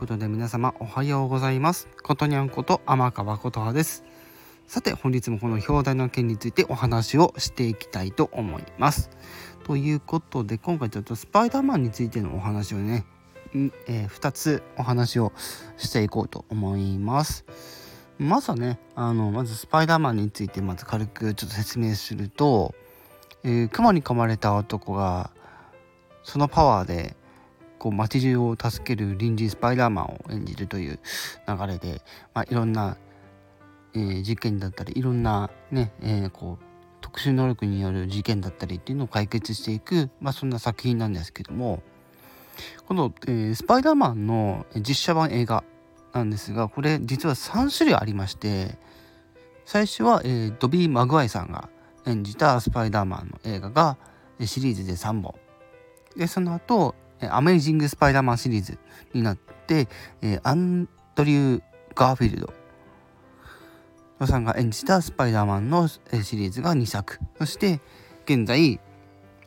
ことで皆様おはようございます。ことにゃんこと天川琴葉です。さて本日もこの表題の件についてお話をしていきたいと思います。ということで今回ちょっとスパイダーマンについてのお話をね、えー、2つお話をしていこうと思います。まずはねあのまずスパイダーマンについてまず軽くちょっと説明すると、えー、熊に噛まれた男がそのパワーでこう街中を助ける臨時スパイダーマンを演じるという流れで、まあ、いろんな、えー、事件だったりいろんなね、えー、こう特殊能力による事件だったりっていうのを解決していく、まあ、そんな作品なんですけどもこの、えー、スパイダーマンの実写版映画なんですがこれ実は3種類ありまして最初は、えー、ドビー・マグワイさんが演じたスパイダーマンの映画がシリーズで3本。でその後アメイジング・スパイダーマンシリーズになって、えー、アンドリュー・ガーフィールドさんが演じたスパイダーマンのシリーズが2作そして現在、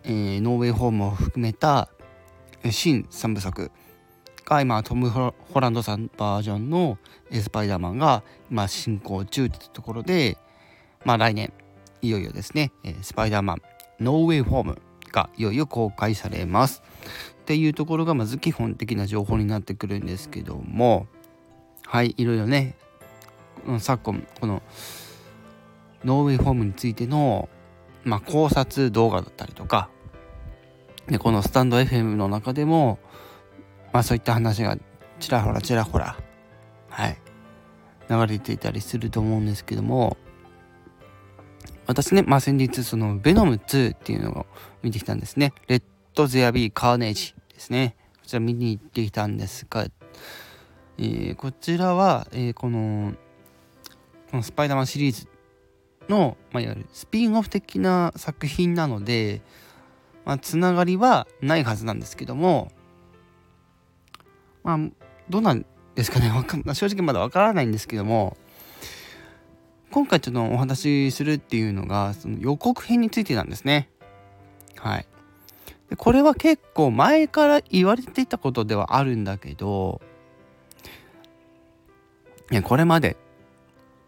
えー、ノーウェイホームを含めた新3部作が今トム・ホランドさんバージョンのスパイダーマンが今進行中というところでまあ来年いよいよですねスパイダーマンノーウェイホームがいよいよ公開されます。っていうところがまず基本的な情報になってくるんですけども。はいいろいろね。昨今このノーウェイホームについての、まあ、考察動画だったりとか。でこのスタンド FM の中でも、まあ、そういった話がちらほらちらほらはい流れていたりすると思うんですけども。私ね、まあ、先日そのベノム2っていうのを見てきたんですね。レッド・ゼア・ビー・カーネージですね。こちら見に行ってきたんですが、えー、こちらは、えー、このこのスパイダーマンシリーズの、まあ、いわゆるスピンオフ的な作品なので、まあ、つながりはないはずなんですけどもまあどうなんですかね？正直まだわからないんですけども今回ちょっとお話しするっていうのがその予告編についてなんですね。はい。これは結構前から言われていたことではあるんだけど、これまで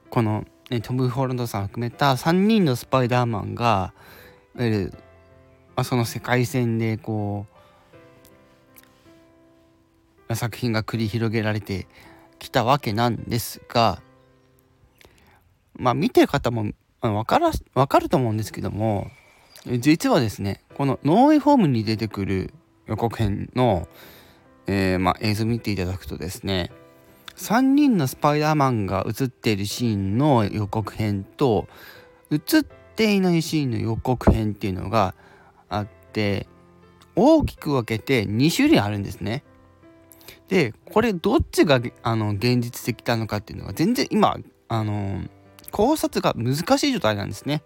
この、ね、トム・ホランドさんを含めた3人のスパイダーマンがいわゆる、ま、その世界線でこう作品が繰り広げられてきたわけなんですがまあ見てる方も分から分かると思うんですけども実はですねこのノーウェイフォームに出てくる予告編の、えー、まあ、映像見ていただくとですね3人のスパイダーマンが映っているシーンの予告編と映っていないシーンの予告編っていうのがあって大きく分けて2種類あるんですね。でこれどっちがあの現実的なのかっていうのが全然今あの考察が難しい状態なんですね。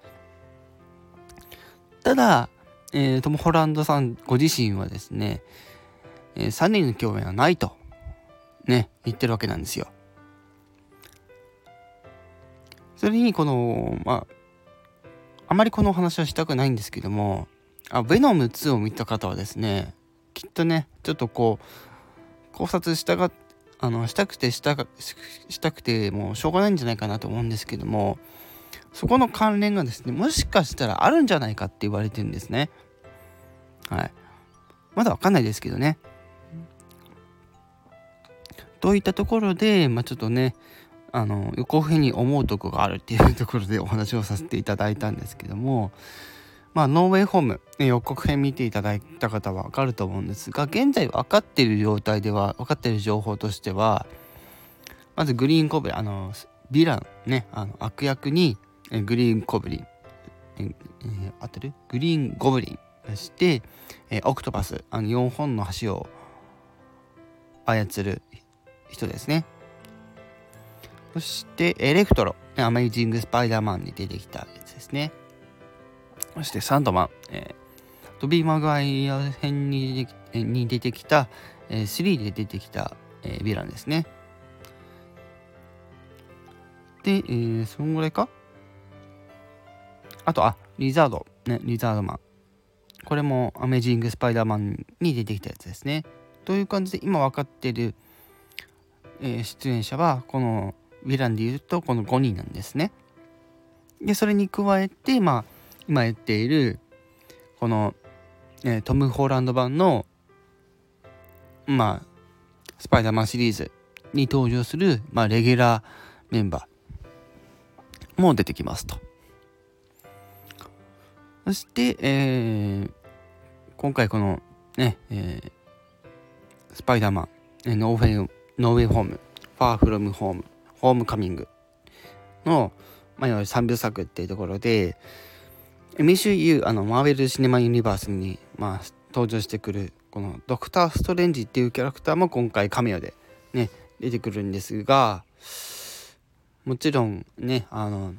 ただ、えー、トム・ホランドさんご自身はですね、えー、3人の共演はないと、ね、言ってるわけなんですよ。それに、この、まあ、あまりこのお話はしたくないんですけども、あ、ベノム2を見た方はですね、きっとね、ちょっとこう、考察したがあのしたくてしたしたくてもうしょうがないんじゃないかなと思うんですけどもそこの関連がですねもしかしたらあるんじゃないかって言われてるんですね。はい。まだわかんないですけどね。といったところで、まあ、ちょっとねあの横辺に思うとこがあるっていうところでお話をさせていただいたんですけどもまあ、ノーウェイホーム、ね、予告編見ていただいた方は分かると思うんですが現在分かっている状態では分かっている情報としてはまずグリーンコブリンあのヴィランねあの悪役にグリーンコブリンえー、合ってる？グリーンゴブリンそして、えー、オクトパスあの4本の足を操る人ですね。そしてエレクトロアメイジング・スパイダーマンに出てきたやつですね。そしてサンドマン、えー、トビー・マグワイア編にに出てきた、えー、3で出てきた、えー、ヴィランですね。で、えー、そんぐらいか？あと、あ、リザード、ね、リザードマン。これもアメージング・スパイダーマンに出てきたやつですね。という感じで今分かってるえー、出演者はこのヴィランでいうとこの5人なんですね。でそれに加えてまあ今言っているこの、えー、トム・ホーランド版のまあスパイダーマンシリーズに登場する、まあ、レギュラーメンバーも出てきますと。そして、えー、今回このね、えー、スパイダーマン、え、ノーフェイ、ノーウェイホーム、ファーフロムホーム、ホームカミングの、まあ、いわゆる3部作っていうところで、MCU、あの、マーベル・シネマ・ユニバースに、まあ、登場してくる、このドクター・ストレンジっていうキャラクターも今回カメオでね、出てくるんですが、もちろんね、あの、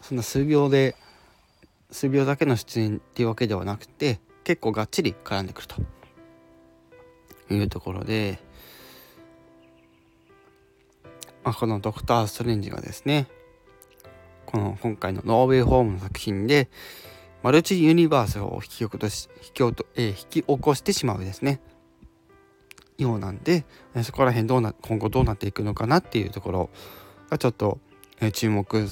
そんな数秒で数秒だけの出演っていうわけではなくて結構がっちり絡んでくると。いうところで、まあ、このドクター・ストレンジがですねこの今回のノーウェイホームの作品でマルチユニバースを引き起こし引き起こ,、えー、引き起こしてしまうですね。ようなんでそこら辺どうな今後どうなっていくのかなっていうところがちょっと、え、注目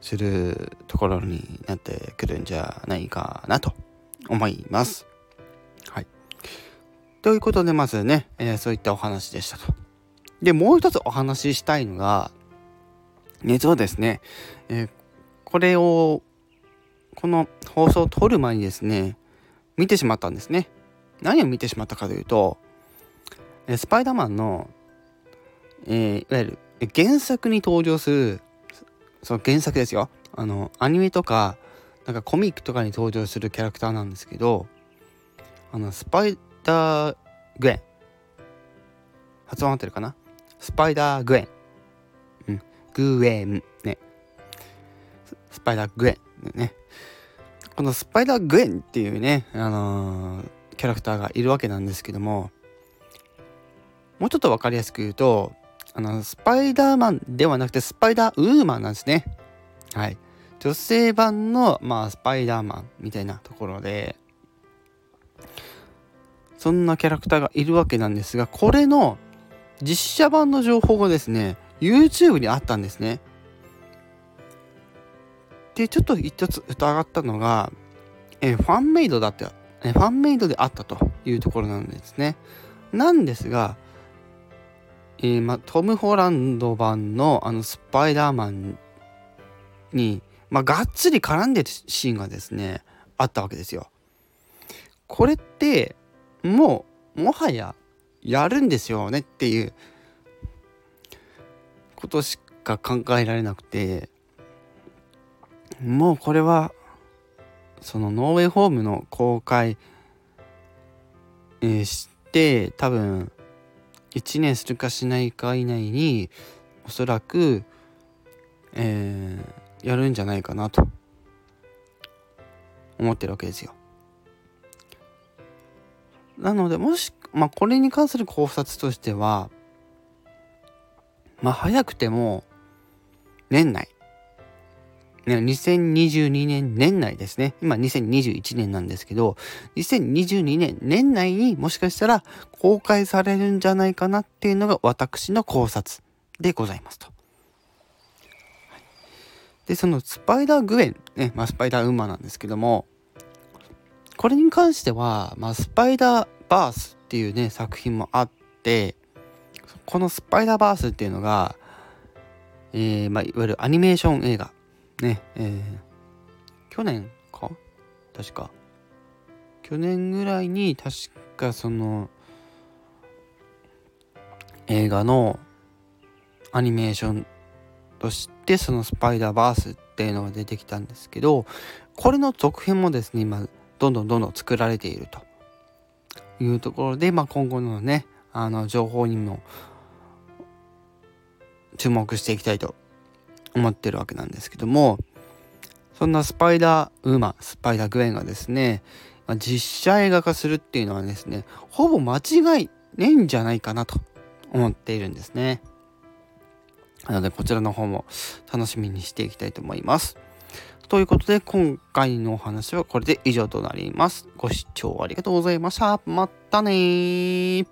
するところになってくるんじゃないかなと思います。はい。ということでまずね、えー、そういったお話でしたと。で、もう一つお話ししたいのが、実はですね、えー、これを、この放送を撮る前にですね、見てしまったんですね。何を見てしまったかというと、スパイダーマンの、え、いわゆる原作に登場するその原作ですよ。あのアニメとかなんかコミックとかに登場するキャラクターなんですけどあのスパイダーグエン。発音合ってるかな？スパイダーグエン。うん。グエン。ね。スパイダーグエン。ね。このスパイダーグエンっていうねあのー、キャラクターがいるわけなんですけどももうちょっと分かりやすく言うとあの、スパイダーマンではなくてスパイダーウーマンなんですね。はい。女性版の、まあ、スパイダーマンみたいなところで、そんなキャラクターがいるわけなんですが、これの実写版の情報がですね、YouTube にあったんですね。で、ちょっと一つ疑ったのが、えファンメイドだって、えファンメイドであったというところなんですね。なんですが、えー、ま、トム・ホランド版のあのスパイダーマンに、まがっつり絡んでるシーンがですねあったわけですよ。これってもうもはややるんですよねっていうことしか考えられなくてもうこれはそのノーウェイホームの公開、えー、して多分1年するかしないか以内におそらく、えー、やるんじゃないかなと思ってるわけですよ。なのでもし、まあ、これに関する考察としてはまあ早くても年内ね、2022年年内ですね。今2021年なんですけど、2022年年内にもしかしたら公開されるんじゃないかなっていうのが私の考察でございますと。で、そのスパイダーグエン、ね、まあ、スパイダーウーマンなんですけども、これに関しては、まあ、スパイダーバースっていうね、作品もあって、このスパイダーバースっていうのが、えー、まあ、いわゆるアニメーション映画ねえー、去年か？確か。去年ぐらいに確かその映画のアニメーションとしてそのスパイダーバースっていうのが出てきたんですけどこれの続編もですね今どんどんどんどん作られていると。いうところで、まあ、今後のねあの情報にも注目していきたいと思ってるわけなんですけどもそんなスパイダーウーマンスパイダーグエンがですね実写映画化するっていうのはですねほぼ間違いないんじゃないかなと思っているんですね。なのでこちらの方も楽しみにしていきたいと思います。ということで今回のお話はこれで以上となります。ご視聴ありがとうございました。またね